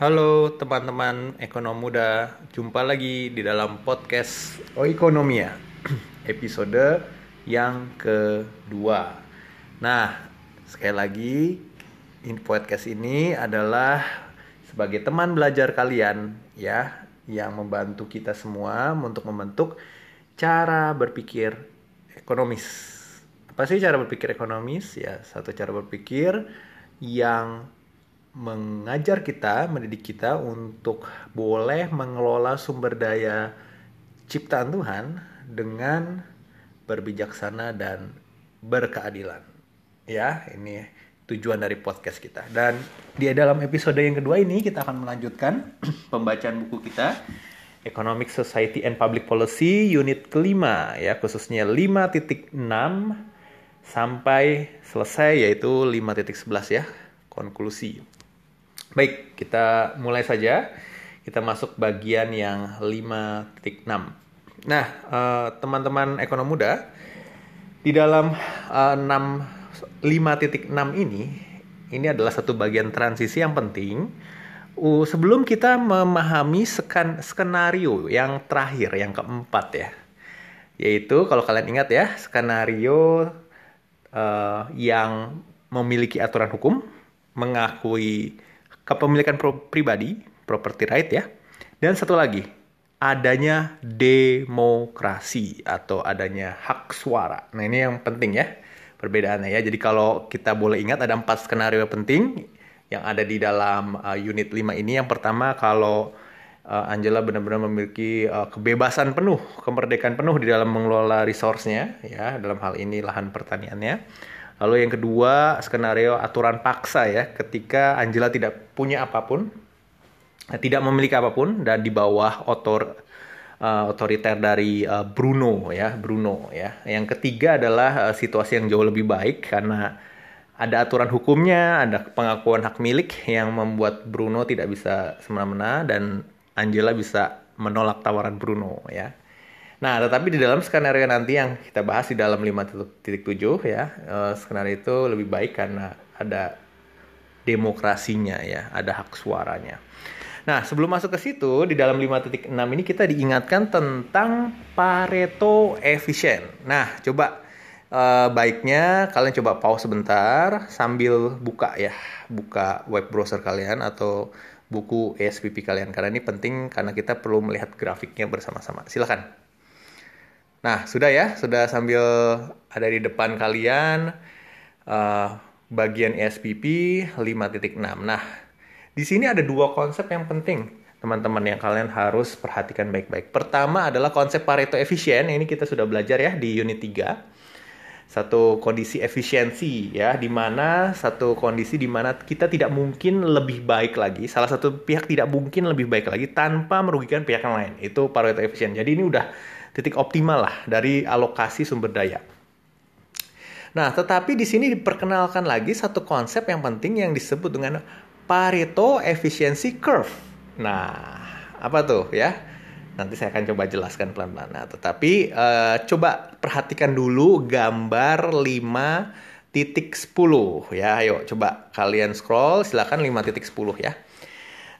Halo teman-teman ekonom muda, jumpa lagi di dalam podcast Oikonomia episode yang kedua. Nah, sekali lagi in podcast ini adalah sebagai teman belajar kalian ya yang membantu kita semua untuk membentuk cara berpikir ekonomis. Apa sih cara berpikir ekonomis? Ya, satu cara berpikir yang mengajar kita, mendidik kita untuk boleh mengelola sumber daya ciptaan Tuhan dengan berbijaksana dan berkeadilan. Ya, ini tujuan dari podcast kita. Dan di dalam episode yang kedua ini kita akan melanjutkan pembacaan buku kita Economic Society and Public Policy unit kelima ya, khususnya 5.6 sampai selesai yaitu 5.11 ya, konklusi. Baik, kita mulai saja. Kita masuk bagian yang 5.6. Nah, eh, teman-teman ekonom muda, di dalam uh, 6 5.6 ini ini adalah satu bagian transisi yang penting uh, sebelum kita memahami sken skenario yang terakhir yang keempat ya yaitu kalau kalian ingat ya skenario uh, yang memiliki aturan hukum mengakui kepemilikan pribadi, property right ya. Dan satu lagi, adanya demokrasi atau adanya hak suara. Nah ini yang penting ya perbedaannya ya. Jadi kalau kita boleh ingat ada empat skenario penting yang ada di dalam uh, unit 5 ini. Yang pertama kalau uh, Angela benar-benar memiliki uh, kebebasan penuh, kemerdekaan penuh di dalam mengelola resource-nya ya, dalam hal ini lahan pertaniannya. Lalu yang kedua, skenario aturan paksa ya, ketika Angela tidak punya apa pun, tidak memiliki apa pun dan di bawah otor uh, otoriter dari uh, Bruno ya, Bruno ya. Yang ketiga adalah uh, situasi yang jauh lebih baik karena ada aturan hukumnya, ada pengakuan hak milik yang membuat Bruno tidak bisa semena-mena dan Angela bisa menolak tawaran Bruno ya. Nah, tetapi di dalam skenario nanti yang kita bahas di dalam 5.7 ya, uh, skenario itu lebih baik karena ada demokrasinya ya, ada hak suaranya. Nah, sebelum masuk ke situ, di dalam 5.6 ini kita diingatkan tentang Pareto efisien. Nah, coba uh, baiknya kalian coba pause sebentar sambil buka ya, buka web browser kalian atau buku ESPP kalian karena ini penting karena kita perlu melihat grafiknya bersama-sama. Silakan. Nah, sudah ya, sudah sambil ada di depan kalian uh, bagian ESPP 5.6. Nah, di sini ada dua konsep yang penting, teman-teman yang kalian harus perhatikan baik-baik. Pertama adalah konsep Pareto efisien, ini kita sudah belajar ya di unit 3. Satu kondisi efisiensi ya, di mana satu kondisi di mana kita tidak mungkin lebih baik lagi, salah satu pihak tidak mungkin lebih baik lagi tanpa merugikan pihak yang lain. Itu Pareto efisien. Jadi ini udah titik optimal lah dari alokasi sumber daya. Nah, tetapi di sini diperkenalkan lagi satu konsep yang penting yang disebut dengan Pareto Efficiency Curve. Nah, apa tuh ya? Nanti saya akan coba jelaskan pelan-pelan. Nah, tetapi uh, coba perhatikan dulu gambar 5 titik 10 ya. Ayo coba kalian scroll silakan 5 titik 10 ya.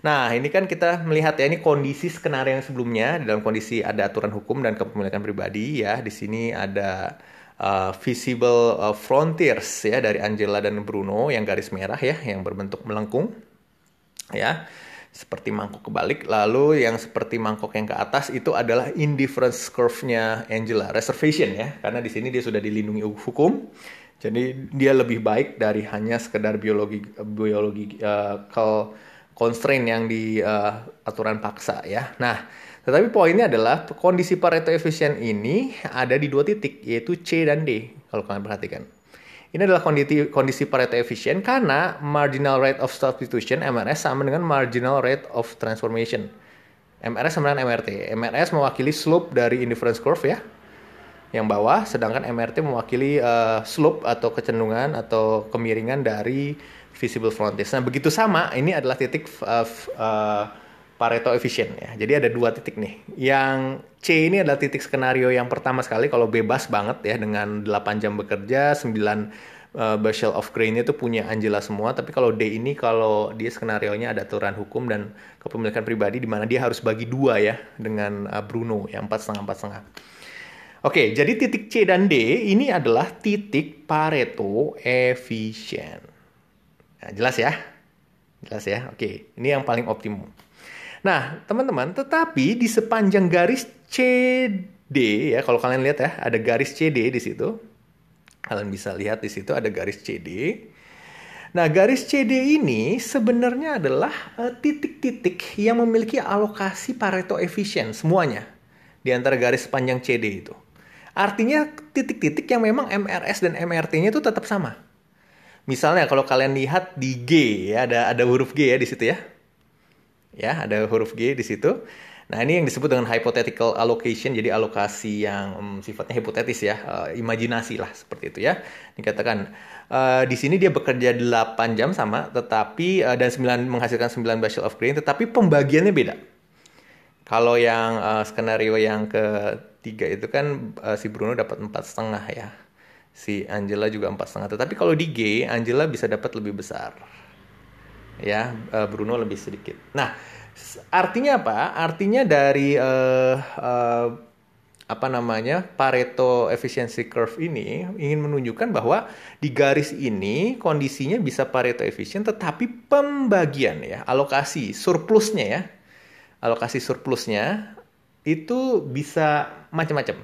Nah, ini kan kita melihat ya ini kondisi skenario yang sebelumnya dalam kondisi ada aturan hukum dan kepemilikan pribadi ya. Di sini ada uh, visible uh, frontiers ya dari Angela dan Bruno yang garis merah ya yang berbentuk melengkung ya seperti mangkok kebalik lalu yang seperti mangkok yang ke atas itu adalah indifference curve-nya Angela reservation ya karena di sini dia sudah dilindungi hukum jadi dia lebih baik dari hanya sekedar biologi biologi uh, constraint yang di uh, aturan paksa ya. Nah, tetapi poinnya adalah kondisi Pareto efisien ini ada di dua titik yaitu C dan D kalau kalian perhatikan. Ini adalah kondisi kondisi Pareto efisien karena marginal rate of substitution MRS sama dengan marginal rate of transformation. MRS sama dengan MRT. MRS mewakili slope dari indifference curve ya yang bawah, sedangkan MRT mewakili uh, slope atau kecenderungan atau kemiringan dari visible frontage. Nah, begitu sama, ini adalah titik uh, uh, Pareto efisien ya. Jadi ada dua titik nih. Yang C ini adalah titik skenario yang pertama sekali kalau bebas banget ya dengan 8 jam bekerja, 9 uh, Bushel of Grain itu punya Angela semua, tapi kalau D ini kalau dia skenario nya ada aturan hukum dan kepemilikan pribadi di mana dia harus bagi dua ya dengan uh, Bruno yang empat setengah empat setengah. Oke, jadi titik C dan D ini adalah titik Pareto efisien. Nah, jelas ya? Jelas ya? Oke, ini yang paling optimum. Nah, teman-teman, tetapi di sepanjang garis CD ya, kalau kalian lihat ya, ada garis CD di situ. Kalian bisa lihat di situ ada garis CD. Nah, garis CD ini sebenarnya adalah eh, titik-titik yang memiliki alokasi Pareto efisien semuanya di antara garis panjang CD itu. Artinya titik-titik yang memang MRS dan MRT-nya itu tetap sama. Misalnya kalau kalian lihat di G ya ada ada huruf G ya di situ ya. Ya, ada huruf G di situ. Nah, ini yang disebut dengan hypothetical allocation, jadi alokasi yang um, sifatnya hipotetis ya, uh, imajinasi lah seperti itu ya. Dikatakan uh, di sini dia bekerja 8 jam sama, tetapi uh, dan 9 menghasilkan 9 bushel of grain, tetapi pembagiannya beda. Kalau yang uh, skenario yang ketiga itu kan uh, si Bruno dapat empat setengah ya, si Angela juga empat setengah. Tetapi kalau di G, Angela bisa dapat lebih besar, ya uh, Bruno lebih sedikit. Nah Artinya apa? Artinya dari uh, uh, apa namanya Pareto efficiency curve ini ingin menunjukkan bahwa di garis ini kondisinya bisa Pareto efisien tetapi pembagian ya alokasi surplusnya ya alokasi surplusnya itu bisa macam-macam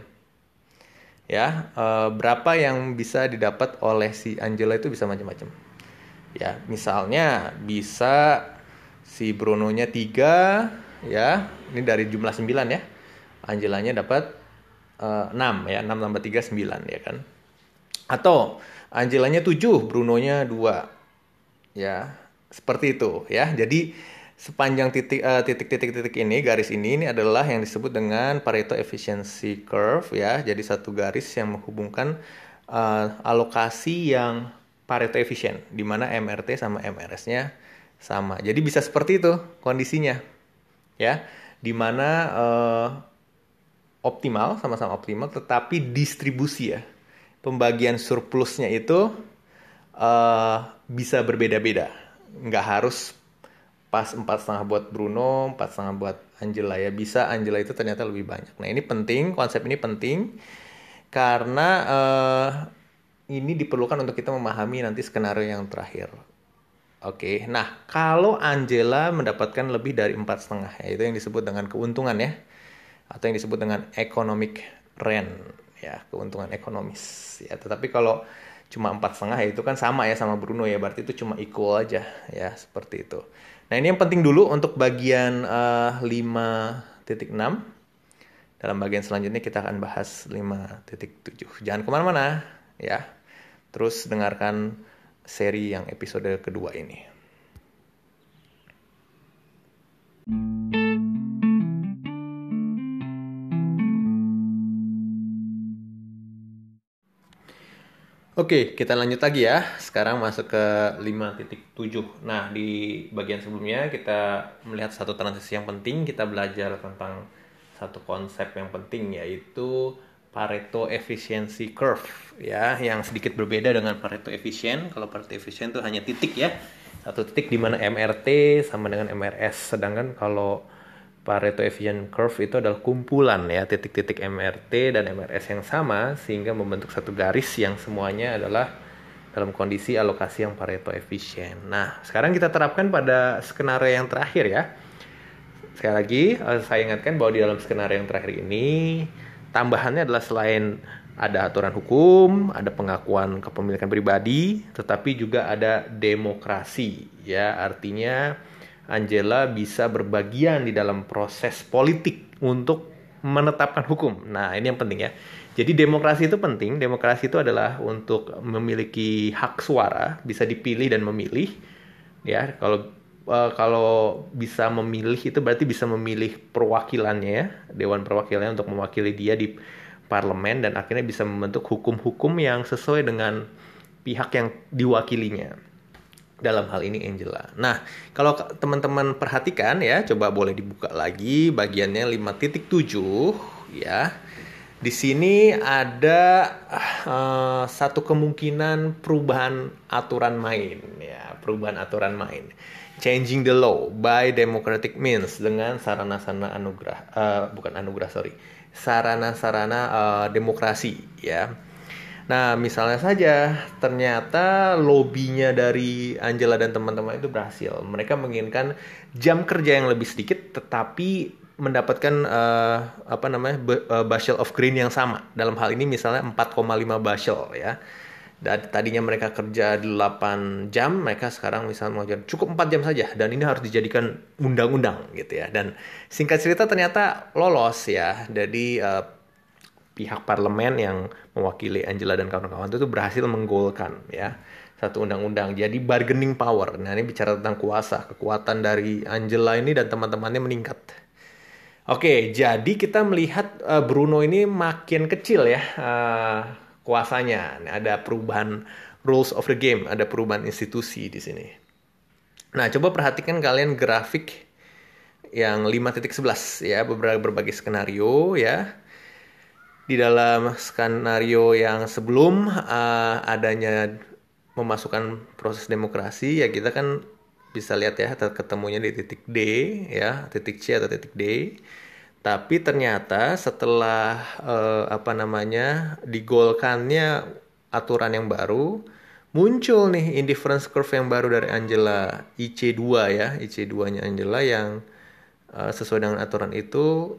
ya uh, berapa yang bisa didapat oleh si Angela itu bisa macam-macam ya misalnya bisa si Bruno-nya 3 ya. Ini dari jumlah 9 ya. Angelanya dapat uh, 6 ya. 6 tambah 3 9 ya kan. Atau Angelanya 7, Bruno-nya 2. Ya, seperti itu ya. Jadi sepanjang titik uh, titik-titik-titik ini garis ini ini adalah yang disebut dengan Pareto efficiency curve ya. Jadi satu garis yang menghubungkan uh, alokasi yang Pareto efisien di mana MRT sama MRS-nya sama. Jadi bisa seperti itu kondisinya, ya, di mana uh, optimal, sama-sama optimal, tetapi distribusi ya, pembagian surplusnya itu uh, bisa berbeda-beda, nggak harus pas empat setengah buat Bruno, empat setengah buat Angela ya, bisa Angela itu ternyata lebih banyak. Nah ini penting, konsep ini penting karena uh, ini diperlukan untuk kita memahami nanti skenario yang terakhir. Oke, nah kalau Angela mendapatkan lebih dari empat setengah, ya, itu yang disebut dengan keuntungan ya, atau yang disebut dengan economic rent, ya keuntungan ekonomis. Ya, tetapi kalau cuma empat setengah ya itu kan sama ya sama Bruno ya, berarti itu cuma equal aja ya seperti itu. Nah ini yang penting dulu untuk bagian uh, eh, 5.6. Dalam bagian selanjutnya kita akan bahas 5.7. Jangan ke mana-mana ya. Terus dengarkan seri yang episode kedua ini. Oke, kita lanjut lagi ya. Sekarang masuk ke 5.7. Nah, di bagian sebelumnya kita melihat satu transisi yang penting. Kita belajar tentang satu konsep yang penting yaitu Pareto efficiency curve ya yang sedikit berbeda dengan Pareto efisien. Kalau Pareto efisien itu hanya titik ya. Satu titik di mana MRT sama dengan MRS. Sedangkan kalau Pareto efficient curve itu adalah kumpulan ya titik-titik MRT dan MRS yang sama sehingga membentuk satu garis yang semuanya adalah dalam kondisi alokasi yang Pareto efisien. Nah, sekarang kita terapkan pada skenario yang terakhir ya. Sekali lagi, eh, saya ingatkan bahwa di dalam skenario yang terakhir ini tambahannya adalah selain ada aturan hukum, ada pengakuan kepemilikan pribadi, tetapi juga ada demokrasi. Ya, artinya Angela bisa berbagian di dalam proses politik untuk menetapkan hukum. Nah, ini yang penting ya. Jadi demokrasi itu penting. Demokrasi itu adalah untuk memiliki hak suara, bisa dipilih dan memilih. Ya, kalau uh, kalau bisa memilih itu berarti bisa memilih perwakilannya ya, dewan perwakilannya untuk mewakili dia di parlemen dan akhirnya bisa membentuk hukum-hukum yang sesuai dengan pihak yang diwakilinya. Dalam hal ini Angela. Nah, kalau teman-teman perhatikan ya, coba boleh dibuka lagi bagiannya 5.7 ya. Di sini ada uh, satu kemungkinan perubahan aturan main ya, perubahan aturan main. Changing the law by democratic means dengan sarana-sarana anugerah uh, bukan anugerah sorry sarana-sarana uh, demokrasi ya. Nah, misalnya saja ternyata lobbynya dari Angela dan teman-teman itu berhasil. Mereka menginginkan jam kerja yang lebih sedikit tetapi mendapatkan uh, apa namanya uh, bushel of green yang sama. Dalam hal ini misalnya 4,5 bushel ya. Dan tadinya mereka kerja 8 jam, mereka sekarang misalnya mau cukup 4 jam saja dan ini harus dijadikan undang-undang gitu ya. Dan singkat cerita ternyata lolos ya. Jadi uh, pihak parlemen yang mewakili Angela dan kawan-kawan itu berhasil menggolkan ya satu undang-undang. Jadi bargaining power. Nah, ini bicara tentang kuasa, kekuatan dari Angela ini dan teman-temannya meningkat. Oke, jadi kita melihat uh, Bruno ini makin kecil ya uh, kuasanya. Nah, ada perubahan rules of the game, ada perubahan institusi di sini. Nah, coba perhatikan kalian grafik yang 5.11 ya, beberapa berbagai skenario ya di dalam skenario yang sebelum uh, adanya memasukkan proses demokrasi ya kita kan bisa lihat ya ketemunya di titik D ya titik C atau titik D. Tapi ternyata setelah uh, apa namanya digolkannya aturan yang baru muncul nih indifference curve yang baru dari Angela IC2 ya IC2 nya Angela yang uh, sesuai dengan aturan itu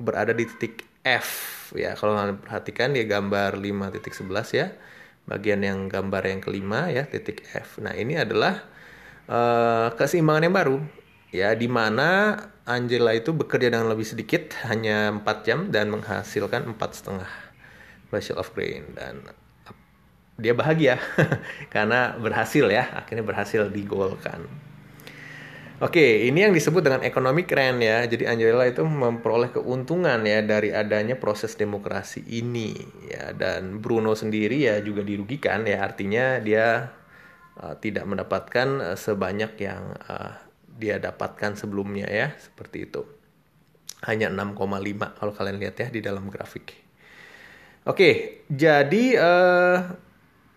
berada di titik F ya. Kalau perhatikan dia gambar 5.11 ya. Bagian yang gambar yang kelima ya titik F. Nah ini adalah uh, keseimbangan yang baru ya di mana Angela itu bekerja dengan lebih sedikit hanya 4 jam dan menghasilkan empat setengah bushel of grain. Dan dia bahagia karena berhasil ya. Akhirnya berhasil digolkan Oke, ini yang disebut dengan ekonomi keren ya. Jadi Angela itu memperoleh keuntungan ya dari adanya proses demokrasi ini ya dan Bruno sendiri ya juga dirugikan ya. Artinya dia uh, tidak mendapatkan uh, sebanyak yang uh, dia dapatkan sebelumnya ya, seperti itu. Hanya 6,5 kalau kalian lihat ya di dalam grafik. Oke, jadi uh,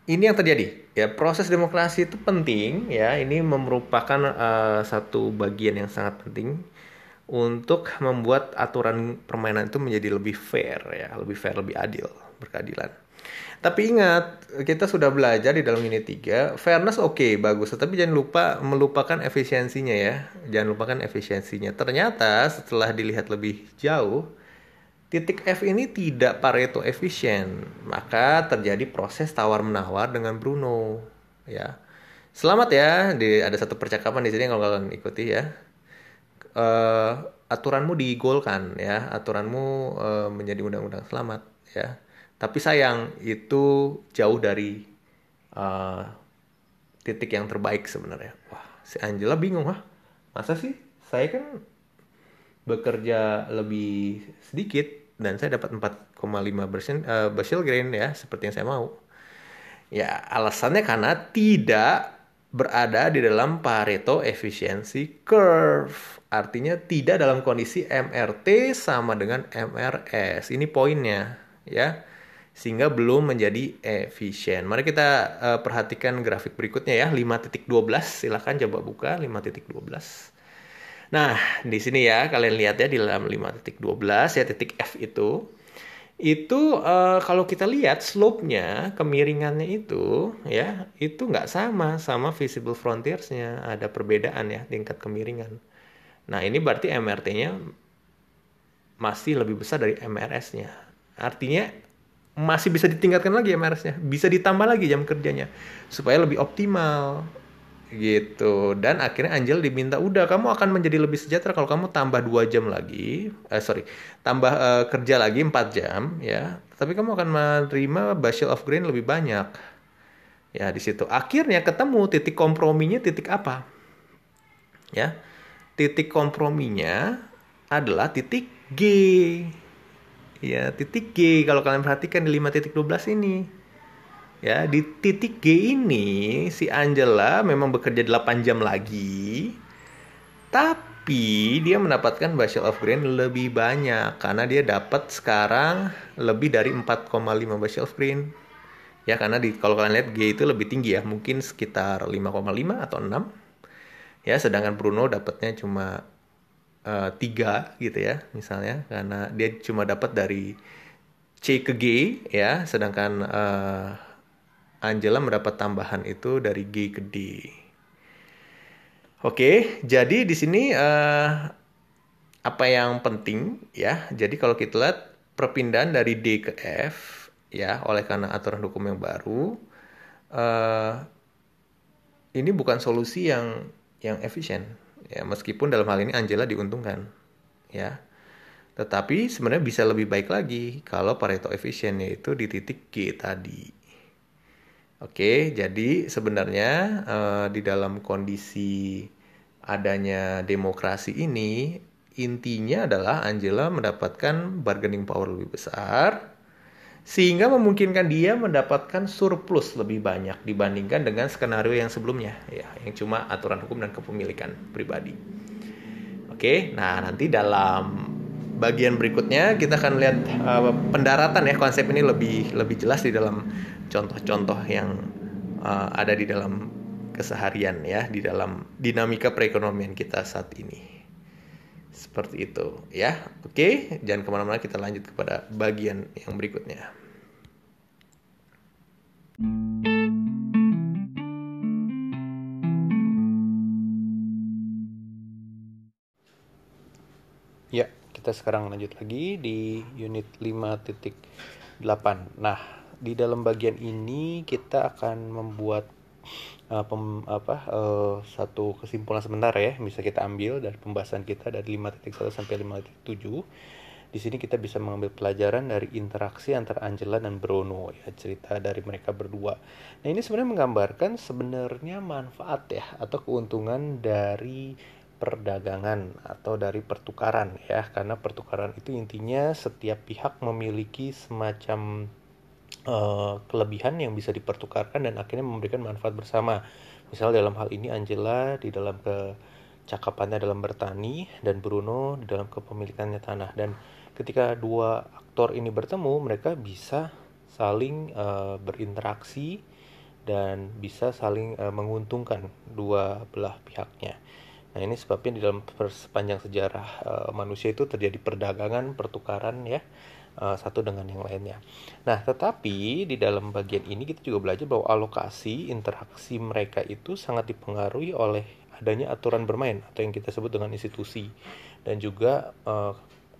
ini yang terjadi ya. Proses demokrasi itu penting ya. Ini merupakan uh, satu bagian yang sangat penting untuk membuat aturan permainan itu menjadi lebih fair ya. Lebih fair lebih adil berkeadilan. Tapi ingat kita sudah belajar di dalam ini tiga fairness oke okay, bagus. Tapi jangan lupa melupakan efisiensinya ya. Jangan lupakan efisiensinya. Ternyata setelah dilihat lebih jauh titik F ini tidak Pareto efisien, maka terjadi proses tawar-menawar dengan Bruno. Ya, selamat ya, di, ada satu percakapan di sini kalau kalian ikuti ya. Uh, aturanmu digolkan ya, aturanmu uh, menjadi undang-undang selamat ya. Tapi sayang itu jauh dari uh, titik yang terbaik sebenarnya. Wah, si Angela bingung wah, masa sih saya kan bekerja lebih sedikit dan saya dapat 4,5 persen uh, Basil Green ya seperti yang saya mau. Ya alasannya karena tidak berada di dalam Pareto efficiency curve. Artinya tidak dalam kondisi MRT sama dengan MRS. Ini poinnya ya. Sehingga belum menjadi efisien. Mari kita uh, perhatikan grafik berikutnya ya. 5.12 silahkan coba buka 5.12. Nah, di sini ya kalian lihat ya di dalam 5.12 ya titik F itu itu uh, kalau kita lihat slope-nya, kemiringannya itu ya, itu nggak sama sama visible frontiers-nya, ada perbedaan ya tingkat kemiringan. Nah, ini berarti MRT-nya masih lebih besar dari MRS-nya. Artinya masih bisa ditingkatkan lagi MRS-nya, bisa ditambah lagi jam kerjanya supaya lebih optimal gitu. Dan akhirnya Angel diminta udah kamu akan menjadi lebih sejahtera kalau kamu tambah dua jam lagi. Eh, sorry tambah uh, kerja lagi 4 jam ya. Tapi kamu akan menerima bashel of grain lebih banyak. Ya di situ. Akhirnya ketemu titik komprominya titik apa? Ya titik komprominya adalah titik G. Ya titik G. Kalau kalian perhatikan di 5.12 ini Ya, di titik G ini si Angela memang bekerja 8 jam lagi. Tapi dia mendapatkan Bachelor of Grain lebih banyak karena dia dapat sekarang lebih dari 4,5 Bachelor of Grain. ya karena di kalau kalian lihat G itu lebih tinggi ya mungkin sekitar 5,5 atau 6 ya sedangkan Bruno dapatnya cuma uh, gitu ya misalnya karena dia cuma dapat dari C ke G ya sedangkan uh, Angela mendapat tambahan itu dari G ke D oke jadi di sini uh, apa yang penting ya. Jadi kalau kita lihat perpindahan dari D ke F ya oleh karena aturan hukum yang baru uh, ini bukan solusi yang yang efisien ya. Meskipun dalam hal ini Angela diuntungkan ya. Tetapi sebenarnya bisa lebih baik lagi kalau Pareto efisien yaitu di titik G tadi oke jadi sebenarnya uh, di dalam kondisi adanya demokrasi ini intinya adalah Angela mendapatkan bargaining power lebih besar sehingga memungkinkan dia mendapatkan surplus lebih banyak dibandingkan dengan skenario yang sebelumnya ya yang cuma aturan hukum dan kepemilikan pribadi. Oke, nah nanti dalam bagian berikutnya kita akan lihat uh, pendaratan ya konsep ini lebih lebih jelas di dalam contoh-contoh yang uh, ada di dalam keseharian ya di dalam dinamika perekonomian kita saat ini. Seperti itu ya. Oke jangan ke mana-mana kita lanjut kepada bagian yang berikutnya. Ya, kita sekarang lanjut lagi di unit 5.8. Nah, di dalam bagian ini kita akan membuat uh, pem, apa uh, satu kesimpulan sebentar ya bisa kita ambil dari pembahasan kita dari 5.1 sampai 5.7 di sini kita bisa mengambil pelajaran dari interaksi antara Angela dan Bruno ya cerita dari mereka berdua. Nah ini sebenarnya menggambarkan sebenarnya manfaat ya atau keuntungan dari perdagangan atau dari pertukaran ya karena pertukaran itu intinya setiap pihak memiliki semacam uh, kelebihan yang bisa dipertukarkan dan akhirnya memberikan manfaat bersama. Misal dalam hal ini Angela di dalam kecakapannya dalam bertani dan Bruno di dalam kepemilikannya tanah dan ketika dua aktor ini bertemu mereka bisa saling uh, berinteraksi dan bisa saling uh, menguntungkan dua belah pihaknya. Nah ini sebabnya di dalam sepanjang sejarah uh, manusia itu terjadi perdagangan, pertukaran ya uh, satu dengan yang lainnya. Nah tetapi di dalam bagian ini kita juga belajar bahwa alokasi interaksi mereka itu sangat dipengaruhi oleh adanya aturan bermain atau yang kita sebut dengan institusi dan juga uh,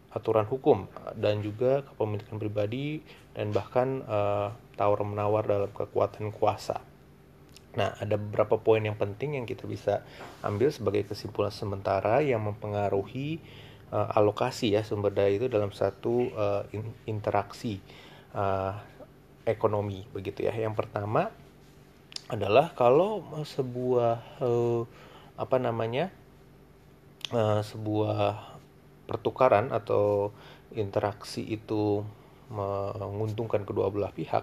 aturan hukum dan juga kepemilikan pribadi dan bahkan uh, tawar menawar dalam kekuatan kuasa. Nah, ada beberapa poin yang penting yang kita bisa ambil sebagai kesimpulan sementara yang mempengaruhi uh, alokasi ya sumber daya itu dalam satu uh, in interaksi uh, ekonomi begitu ya. Yang pertama adalah kalau sebuah uh, apa namanya uh, sebuah pertukaran atau interaksi itu menguntungkan kedua belah pihak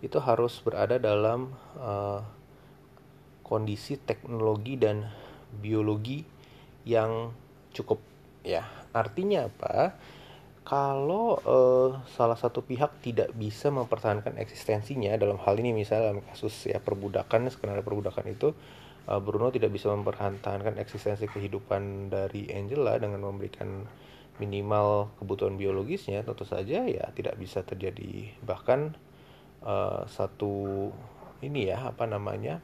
itu harus berada dalam uh, kondisi teknologi dan biologi yang cukup ya artinya apa? Kalau uh, salah satu pihak tidak bisa mempertahankan eksistensinya dalam hal ini misalnya dalam kasus ya perbudakan skenario perbudakan itu uh, Bruno tidak bisa mempertahankan eksistensi kehidupan dari Angela dengan memberikan minimal kebutuhan biologisnya tentu saja ya tidak bisa terjadi. Bahkan uh, satu ini ya apa namanya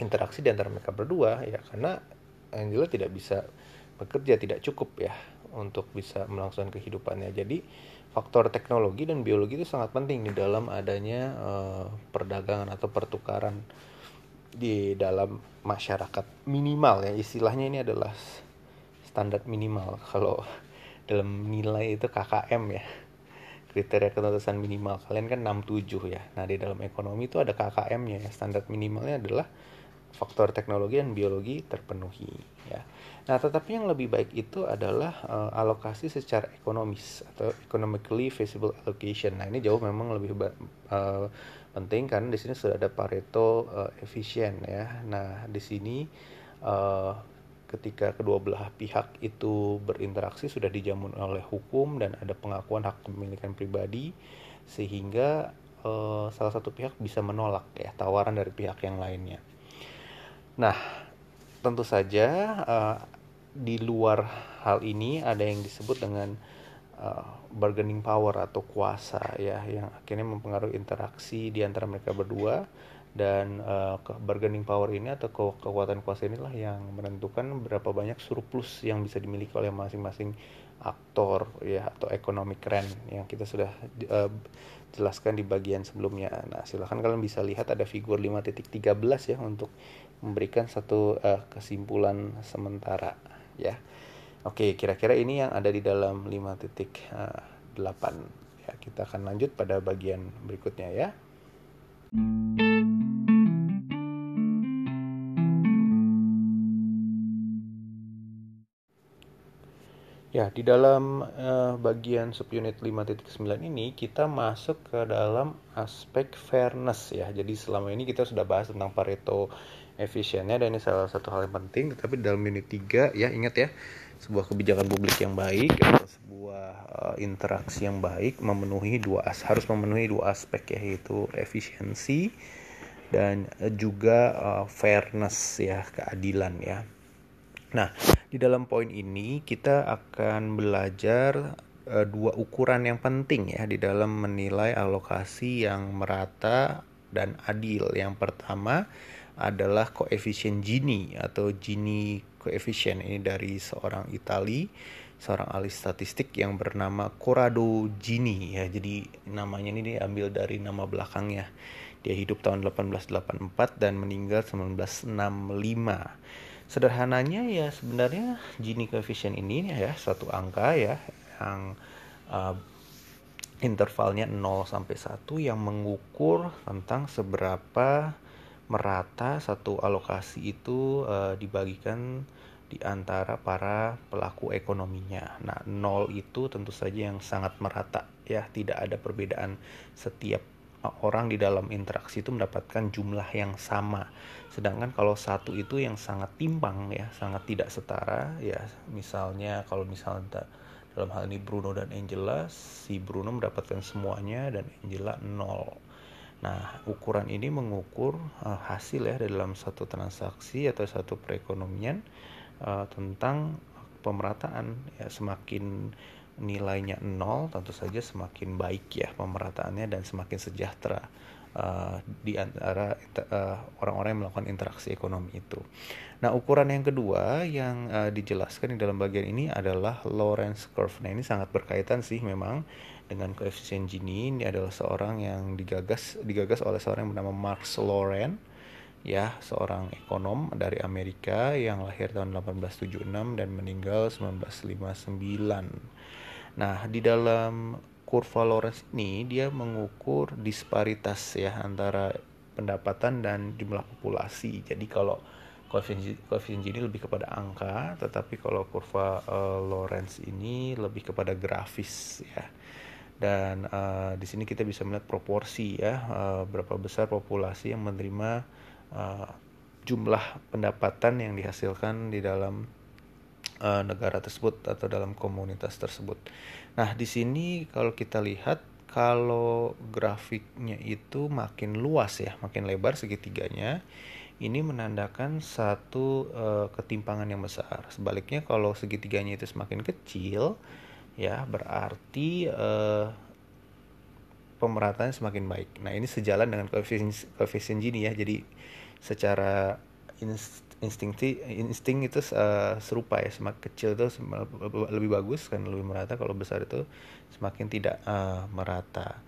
interaksi di antara mereka berdua ya karena Angela tidak bisa bekerja tidak cukup ya untuk bisa melangsungkan kehidupannya. Jadi faktor teknologi dan biologi itu sangat penting di dalam adanya uh, perdagangan atau pertukaran di dalam masyarakat. Minimal ya istilahnya ini adalah standar minimal. Kalau dalam nilai itu KKM ya kriteria ketuntasan minimal. Kalian kan 67 ya. Nah di dalam ekonomi itu ada KKM-nya ya. Standar minimalnya adalah faktor teknologi dan biologi terpenuhi ya. Nah tetapi yang lebih baik itu adalah uh, alokasi secara ekonomis atau economically feasible allocation. Nah ini jauh memang lebih uh, penting karena di sini sudah ada Pareto uh, efisien ya. Nah di sini uh, ketika kedua belah pihak itu berinteraksi sudah dijamin oleh hukum dan ada pengakuan hak kepemilikan pribadi sehingga uh, salah satu pihak bisa menolak ya tawaran dari pihak yang lainnya. Nah, tentu saja uh, di luar hal ini ada yang disebut dengan uh, bargaining power atau kuasa ya yang akhirnya mempengaruhi interaksi di antara mereka berdua dan uh, bargaining power ini atau ke kekuatan kuasa inilah yang menentukan berapa banyak surplus yang bisa dimiliki oleh masing-masing aktor ya atau economic rent yang kita sudah uh, jelaskan di bagian sebelumnya. Nah, silahkan kalian bisa lihat ada figur 5.13 ya untuk memberikan satu uh, kesimpulan sementara ya. Oke, kira-kira ini yang ada di dalam 5.8 ya. Kita akan lanjut pada bagian berikutnya ya. Ya, di dalam uh, bagian subunit 5.9 ini kita masuk ke dalam aspek fairness ya. Jadi selama ini kita sudah bahas tentang Pareto efisiennya dan ini salah satu hal yang penting, tetapi dalam unit 3 ya ingat ya, sebuah kebijakan publik yang baik atau sebuah uh, interaksi yang baik memenuhi dua as harus memenuhi dua aspek yaitu efisiensi dan uh, juga uh, fairness ya, keadilan ya. Nah, di dalam poin ini kita akan belajar uh, dua ukuran yang penting ya di dalam menilai alokasi yang merata dan adil. Yang pertama adalah koefisien Gini atau Gini koefisien ini dari seorang Itali, seorang ahli statistik yang bernama Corrado Gini ya. Jadi namanya ini diambil dari nama belakangnya. Dia hidup tahun 1884 dan meninggal 1965 sederhananya ya sebenarnya Gini coefficient ini ya satu angka ya yang uh, intervalnya 0 sampai 1 yang mengukur tentang seberapa merata satu alokasi itu uh, dibagikan di antara para pelaku ekonominya. Nah, 0 itu tentu saja yang sangat merata ya, tidak ada perbedaan setiap orang di dalam interaksi itu mendapatkan jumlah yang sama. Sedangkan kalau satu itu yang sangat timpang ya, sangat tidak setara ya. Misalnya kalau misalnya dalam hal ini Bruno dan Angela, si Bruno mendapatkan semuanya dan Angela nol. Nah, ukuran ini mengukur uh, hasil ya dalam satu transaksi atau satu perekonomian uh, tentang pemerataan. Ya semakin nilainya nol tentu saja semakin baik ya pemerataannya dan semakin sejahtera uh, di antara uh, orang-orang yang melakukan interaksi ekonomi itu. Nah, ukuran yang kedua yang uh, dijelaskan di dalam bagian ini adalah Lorentz curve. Nah, ini sangat berkaitan sih memang dengan koefisien Gini. Ini adalah seorang yang digagas digagas oleh seorang yang bernama Marx Lorenz ya seorang ekonom dari Amerika yang lahir tahun 1876 dan meninggal 1959. Nah, di dalam kurva Lorenz ini dia mengukur disparitas ya antara pendapatan dan jumlah populasi. Jadi kalau koefisien Gini lebih kepada angka, tetapi kalau kurva uh, Lorenz ini lebih kepada grafis ya. Dan uh, di sini kita bisa melihat proporsi ya, uh, berapa besar populasi yang menerima uh, jumlah pendapatan yang dihasilkan di dalam uh, negara tersebut atau dalam komunitas tersebut. Nah, di sini kalau kita lihat kalau grafiknya itu makin luas ya, makin lebar segitiganya, ini menandakan satu uh, ketimpangan yang besar. Sebaliknya kalau segitiganya itu semakin kecil, ya berarti uh, pemerataannya semakin baik. Nah, ini sejalan dengan koefisien koefisien Gini ya. Jadi secara insting insting itu uh, serupa ya. Semakin kecil itu lebih bagus kan lebih merata. Kalau besar itu semakin tidak uh, merata.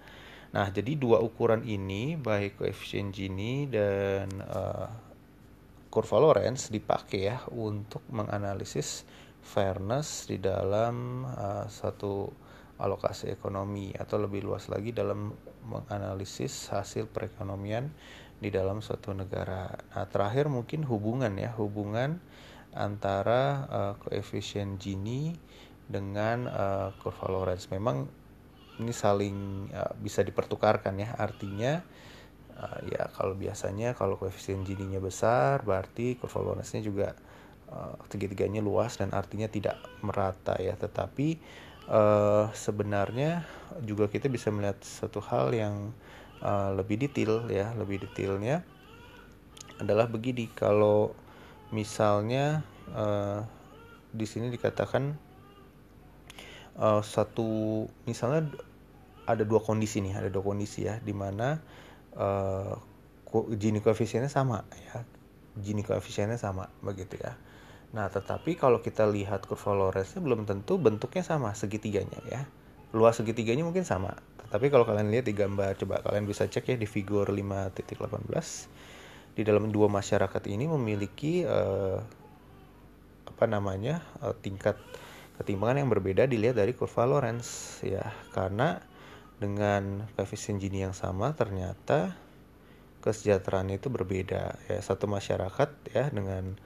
Nah jadi dua ukuran ini baik koefisien Gini dan uh, kurva Lorenz dipakai ya untuk menganalisis fairness di dalam uh, satu alokasi ekonomi atau lebih luas lagi dalam menganalisis hasil perekonomian di dalam suatu negara. Nah, terakhir mungkin hubungan ya, hubungan antara uh, koefisien Gini dengan uh, kurva Lorenz. Memang ini saling uh, bisa dipertukarkan ya. Artinya uh, ya kalau biasanya kalau koefisien Gini-nya besar berarti kurva Lorenz-nya juga uh, tiga-tiganya luas dan artinya tidak merata ya. Tetapi uh, sebenarnya juga kita bisa melihat satu hal yang uh, lebih detail ya lebih detailnya adalah begini. Kalau misalnya uh, di sini dikatakan uh, satu misalnya ada dua kondisi nih ada dua kondisi ya di mana uh, Gini koefisiennya sama ya Gini koefisiennya sama begitu ya. Nah tetapi kalau kita lihat kurva Lorentz belum tentu bentuknya sama segitiganya ya luas segitiganya mungkin sama. Tapi kalau kalian lihat di gambar coba kalian bisa cek ya di figur 5.18 di dalam dua masyarakat ini memiliki uh, apa namanya uh, tingkat ketimpangan yang berbeda dilihat dari kurva Lorentz ya. Karena dengan koefisien Gini yang sama ternyata kesejahteraan itu berbeda ya. Satu masyarakat ya dengan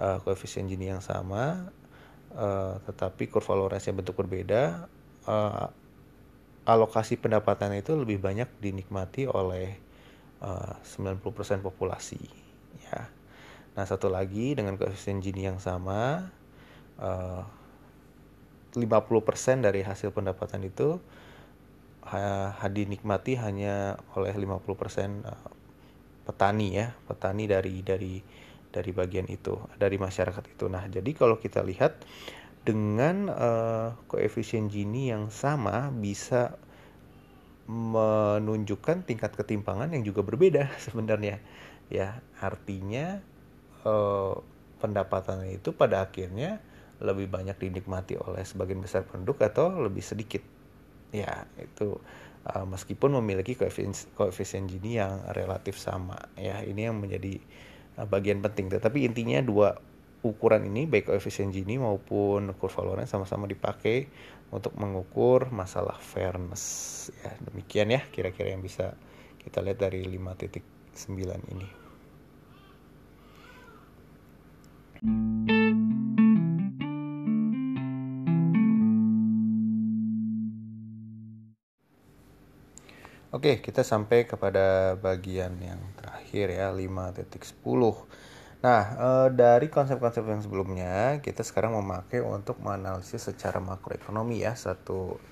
uh, koefisien Gini yang sama uh, tetapi kurva Lorentz yang bentuk berbeda uh, alokasi pendapatan itu lebih banyak dinikmati oleh uh, 90% populasi ya. Nah, satu lagi dengan koefisien Gini yang sama uh, 50% dari hasil pendapatan itu ha, dinikmati hanya oleh 50% uh, petani ya, petani dari dari dari bagian itu, dari masyarakat itu. Nah, jadi kalau kita lihat dengan uh, koefisien Gini yang sama bisa menunjukkan tingkat ketimpangan yang juga berbeda sebenarnya. Ya artinya uh, pendapatan itu pada akhirnya lebih banyak dinikmati oleh sebagian besar penduduk atau lebih sedikit. Ya itu uh, meskipun memiliki koefisien koefisien Gini yang relatif sama. Ya ini yang menjadi uh, bagian penting. Tetapi intinya dua ukuran ini baik koefisien Gini maupun kurva Lorentz sama-sama dipakai untuk mengukur masalah fairness ya demikian ya kira-kira yang bisa kita lihat dari 5.9 ini. Oke, kita sampai kepada bagian yang terakhir ya, 5.10. Nah, e, dari konsep-konsep yang sebelumnya, kita sekarang memakai untuk menganalisis secara makroekonomi ya satu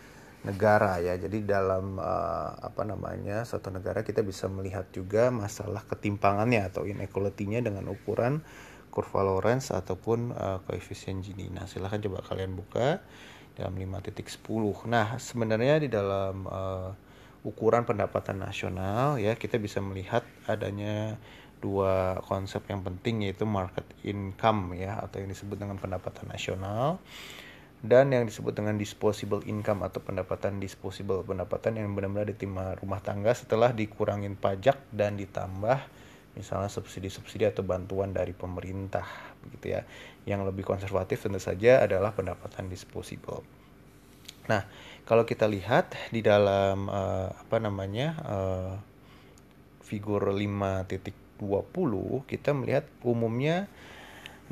negara ya. Jadi dalam e, apa namanya satu negara kita bisa melihat juga masalah ketimpangannya atau inequality-nya dengan ukuran kurva Lorentz ataupun e, koefisien Gini. Nah, silahkan coba kalian buka dalam 5.10. Nah, sebenarnya di dalam e, ukuran pendapatan nasional ya kita bisa melihat adanya dua konsep yang penting yaitu market income ya atau yang disebut dengan pendapatan nasional dan yang disebut dengan disposable income atau pendapatan disposable pendapatan yang benar-benar diterima rumah tangga setelah dikurangin pajak dan ditambah misalnya subsidi-subsidi atau bantuan dari pemerintah begitu ya. Yang lebih konservatif tentu saja adalah pendapatan disposable. Nah, kalau kita lihat di dalam uh, apa namanya uh, figur titik 2020 kita melihat umumnya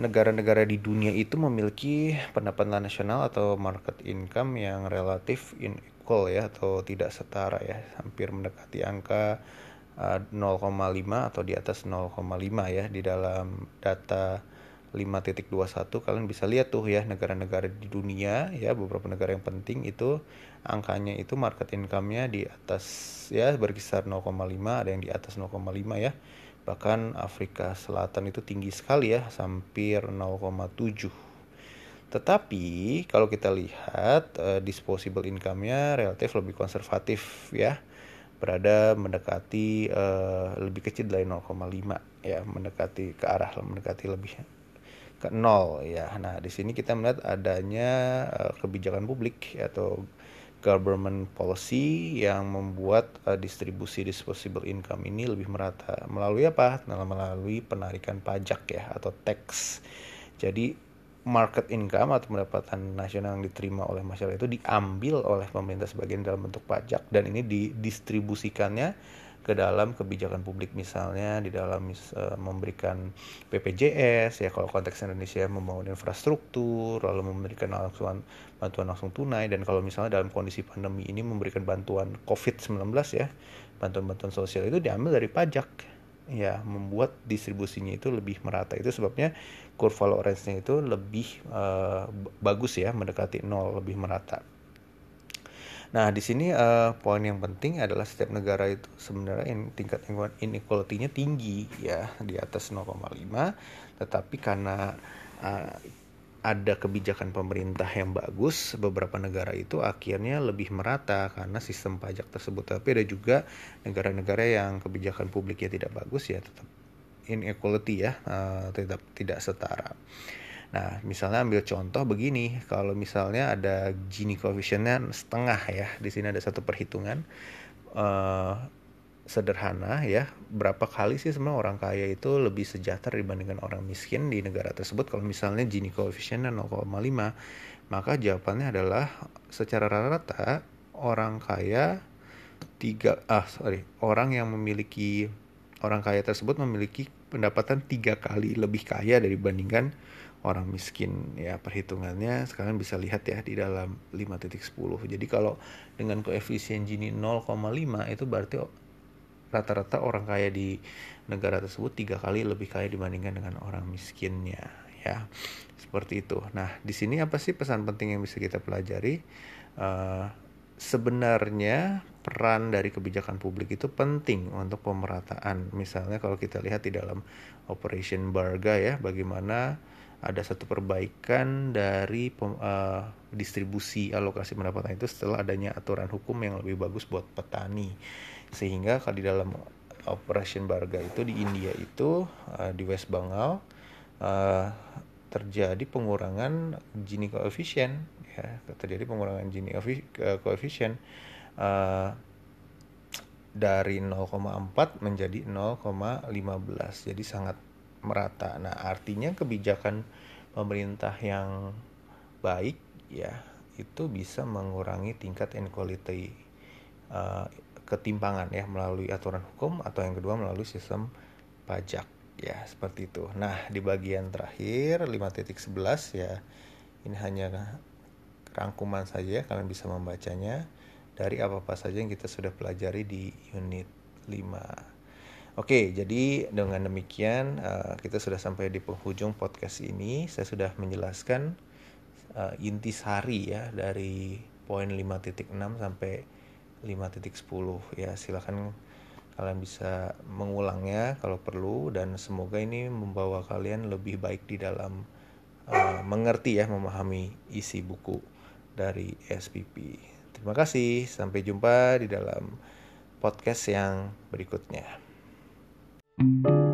negara-negara di dunia itu memiliki pendapatan nasional atau market income yang relatif inequal ya atau tidak setara ya. Hampir mendekati angka eh, 0,5 atau di atas 0,5 ya. Di dalam data 5.21 kalian bisa lihat tuh ya negara-negara di dunia ya beberapa negara yang penting itu angkanya itu market income-nya di atas ya berkisar 0,5 ada yang di atas 0,5 ya bahkan Afrika Selatan itu tinggi sekali ya hampir 0,7 tetapi kalau kita lihat uh, disposable income-nya relatif lebih konservatif ya berada mendekati uh, lebih kecil dari 0,5 ya mendekati ke arah mendekati lebih ke nol ya. Nah, di sini kita melihat adanya uh, kebijakan publik atau government policy yang membuat uh, distribusi disposable income ini lebih merata melalui apa? Melalui penarikan pajak ya atau tax. Jadi market income atau pendapatan nasional yang diterima oleh masyarakat itu diambil oleh pemerintah sebagian dalam bentuk pajak dan ini didistribusikannya ke dalam kebijakan publik misalnya di dalam uh, memberikan BPJS ya kalau konteks Indonesia membangun infrastruktur lalu memberikan langsung bantuan langsung tunai dan kalau misalnya dalam kondisi pandemi ini memberikan bantuan COVID-19 ya bantuan-bantuan sosial itu diambil dari pajak ya membuat distribusinya itu lebih merata. Itu sebabnya kurva Lorentz-nya itu lebih uh, bagus ya mendekati nol lebih merata Nah, di sini uh, poin yang penting adalah setiap negara itu sebenarnya in, tingkat inequality-nya tinggi ya, di atas 0,5. Tetapi karena uh, ada kebijakan pemerintah yang bagus, beberapa negara itu akhirnya lebih merata karena sistem pajak tersebut. Tapi ada juga negara-negara yang kebijakan publiknya tidak bagus ya, tetap inequality ya, uh, tetap tidak setara. Nah, misalnya ambil contoh begini, kalau misalnya ada Gini coefficientnya setengah ya, di sini ada satu perhitungan uh, sederhana ya, berapa kali sih sebenarnya orang kaya itu lebih sejahtera dibandingkan orang miskin di negara tersebut? Kalau misalnya Gini coefficientnya 0,5, maka jawabannya adalah secara rata-rata orang kaya tiga ah sorry orang yang memiliki orang kaya tersebut memiliki pendapatan tiga kali lebih kaya dibandingkan orang miskin ya perhitungannya sekarang bisa lihat ya di dalam 5.10 jadi kalau dengan koefisien Gini 0,5 itu berarti rata-rata orang kaya di negara tersebut tiga kali lebih kaya dibandingkan dengan orang miskinnya ya. Seperti itu. Nah di sini apa sih pesan penting yang bisa kita pelajari? Uh, sebenarnya peran dari kebijakan publik itu penting untuk pemerataan. Misalnya kalau kita lihat di dalam Operation Barga ya bagaimana ada satu perbaikan dari uh, distribusi alokasi pendapatan itu setelah adanya aturan hukum yang lebih bagus buat petani. Sehingga kalau di dalam Operation Barga itu di India itu uh, di West Bengal uh, terjadi pengurangan Gini coefficient ya. Terjadi pengurangan Gini coefficient uh, dari 0,4 menjadi 0,15 jadi sangat merata. Nah, artinya kebijakan pemerintah yang baik ya itu bisa mengurangi tingkat inequality uh, ketimpangan ya melalui aturan hukum atau yang kedua melalui sistem pajak ya seperti itu. Nah, di bagian terakhir 5.11 ya ini hanya rangkuman saja kalian bisa membacanya dari apa-apa saja yang kita sudah pelajari di unit 5. Oke, jadi dengan demikian uh, kita sudah sampai di penghujung podcast ini. Saya sudah menjelaskan uh, intisari ya dari poin 5.6 sampai 5.10 ya. Silakan kalian bisa mengulangnya kalau perlu dan semoga ini membawa kalian lebih baik di dalam uh, mengerti ya memahami isi buku dari SPP. Terima kasih, sampai jumpa di dalam podcast yang berikutnya. Thank you.